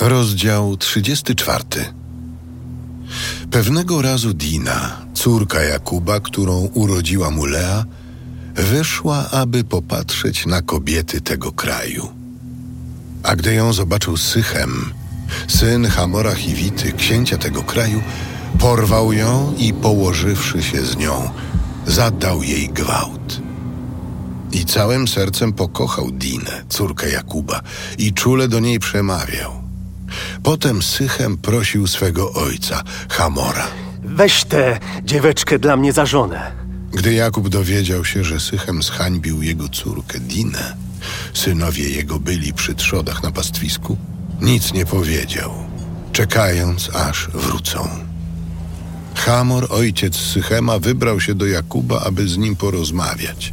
Rozdział 34. Pewnego razu Dina, córka Jakuba, którą urodziła mu Lea, wyszła, aby popatrzeć na kobiety tego kraju. A gdy ją zobaczył Sychem, syn Hamora Chiwity, księcia tego kraju, porwał ją i położywszy się z nią, zadał jej gwałt. I całym sercem pokochał Dinę, córkę Jakuba, i czule do niej przemawiał. Potem Sychem prosił swego ojca, Hamora. Weź tę dzieweczkę dla mnie za żonę. Gdy Jakub dowiedział się, że Sychem zhańbił jego córkę Dinę, synowie jego byli przy trzodach na pastwisku, nic nie powiedział, czekając aż wrócą. Hamor, ojciec Sychema, wybrał się do Jakuba, aby z nim porozmawiać.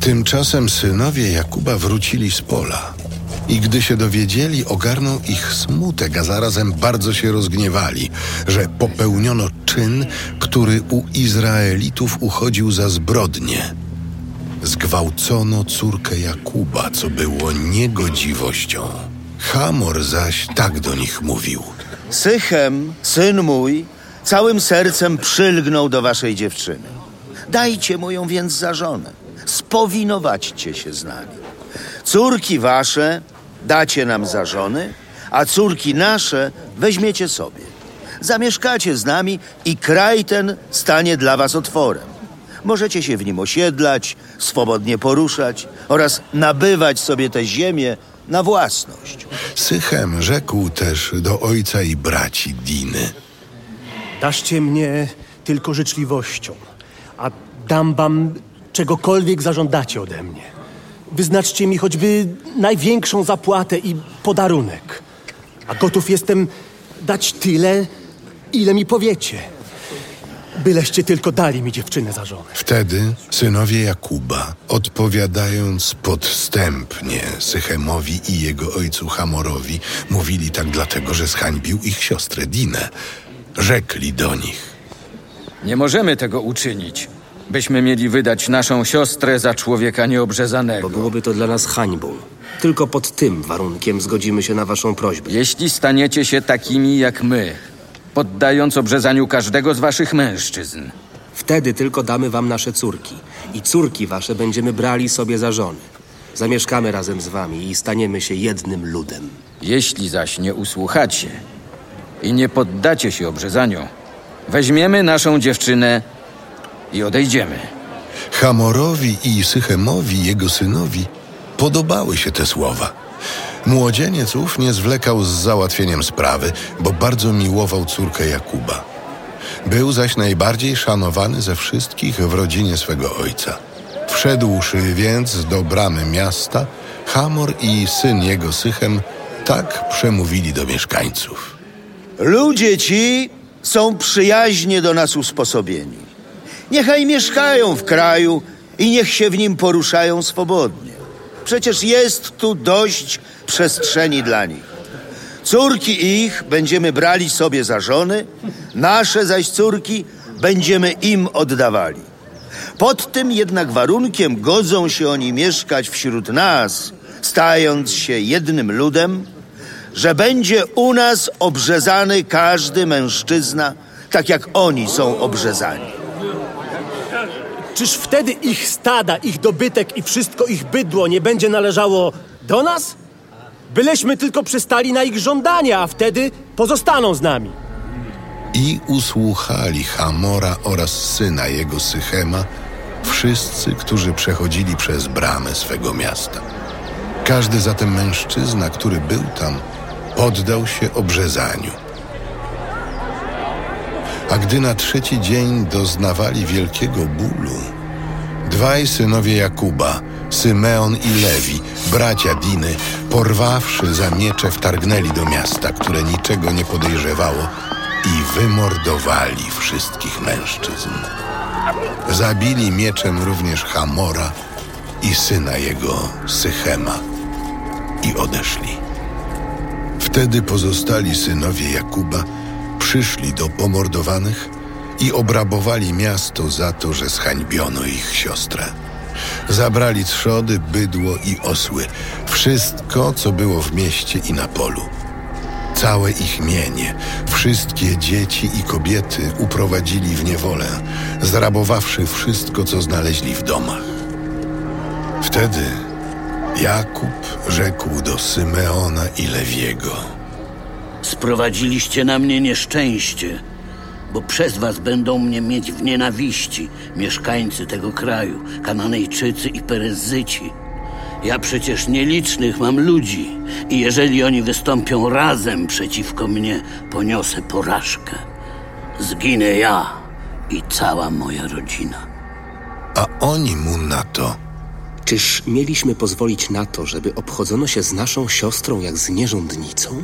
Tymczasem synowie Jakuba wrócili z pola. I gdy się dowiedzieli, ogarnął ich smutek, a zarazem bardzo się rozgniewali, że popełniono czyn, który u Izraelitów uchodził za zbrodnię. Zgwałcono córkę Jakuba, co było niegodziwością. Hamor zaś tak do nich mówił. Sychem, syn mój, całym sercem przylgnął do waszej dziewczyny. Dajcie mu ją więc za żonę. Spowinowaćcie się z nami. Córki wasze dacie nam za żony, a córki nasze weźmiecie sobie. Zamieszkacie z nami i kraj ten stanie dla was otworem. Możecie się w nim osiedlać, swobodnie poruszać oraz nabywać sobie tę ziemię na własność. Sychem rzekł też do ojca i braci Diny. Daszcie mnie tylko życzliwością, a dam wam czegokolwiek zażądacie ode mnie. Wyznaczcie mi choćby największą zapłatę i podarunek. A gotów jestem dać tyle, ile mi powiecie. Byleście tylko dali mi dziewczynę za żonę. Wtedy synowie Jakuba, odpowiadając podstępnie Sychemowi i jego ojcu Hamorowi, mówili tak dlatego, że zhańbił ich siostrę Dinę. Rzekli do nich. Nie możemy tego uczynić, byśmy mieli wydać naszą siostrę za człowieka nieobrzezanego. Bo byłoby to dla nas hańbą. Tylko pod tym warunkiem zgodzimy się na waszą prośbę. Jeśli staniecie się takimi jak my, poddając obrzezaniu każdego z waszych mężczyzn, Wtedy tylko damy wam nasze córki. I córki wasze będziemy brali sobie za żony. Zamieszkamy razem z wami i staniemy się jednym ludem. jeśli zaś nie usłuchacie i nie poddacie się obrzezaniu, weźmiemy naszą dziewczynę i odejdziemy. Hamorowi i Sychemowi, jego synowi, podobały się te słowa. Młodzieniec ów nie zwlekał z załatwieniem sprawy, bo bardzo miłował córkę Jakuba. Był zaś najbardziej szanowany ze wszystkich w rodzinie swego ojca. Wszedłszy więc do bramy miasta, Hamor i syn jego Sychem tak przemówili do mieszkańców. Ludzie ci są przyjaźnie do nas usposobieni. Niechaj mieszkają w kraju i niech się w nim poruszają swobodnie. Przecież jest tu dość przestrzeni dla nich. Córki ich będziemy brali sobie za żony, nasze zaś córki będziemy im oddawali. Pod tym jednak warunkiem godzą się oni mieszkać wśród nas, stając się jednym ludem, że będzie u nas obrzezany każdy mężczyzna, tak jak oni są obrzezani. Czyż wtedy ich stada, ich dobytek i wszystko ich bydło nie będzie należało do nas? Byleśmy tylko przystali na ich żądania, a wtedy pozostaną z nami. I usłuchali Hamora oraz syna jego Sychema, wszyscy, którzy przechodzili przez bramę swego miasta. Każdy zatem mężczyzna, który był tam, poddał się obrzezaniu. A gdy na trzeci dzień doznawali wielkiego bólu, dwaj synowie Jakuba, Symeon i Lewi, bracia Diny, porwawszy za miecze, wtargnęli do miasta, które niczego nie podejrzewało i wymordowali wszystkich mężczyzn. Zabili mieczem również Hamora i syna jego Sychema i odeszli. Wtedy pozostali synowie Jakuba przyszli do pomordowanych i obrabowali miasto za to, że zhańbiono ich siostrę. Zabrali trzody, bydło i osły, wszystko, co było w mieście i na polu. całe ich mienie, wszystkie dzieci i kobiety uprowadzili w niewolę, zrabowawszy wszystko, co znaleźli w domach. Wtedy Jakub rzekł do Symeona i Lewiego. Sprowadziliście na mnie nieszczęście, bo przez was będą mnie mieć w nienawiści mieszkańcy tego kraju, Kananejczycy i Peryzyci. Ja przecież nielicznych mam ludzi i jeżeli oni wystąpią razem przeciwko mnie, poniosę porażkę. Zginę ja i cała moja rodzina. A oni mu na to. Czyż mieliśmy pozwolić na to, żeby obchodzono się z naszą siostrą jak z nierządnicą?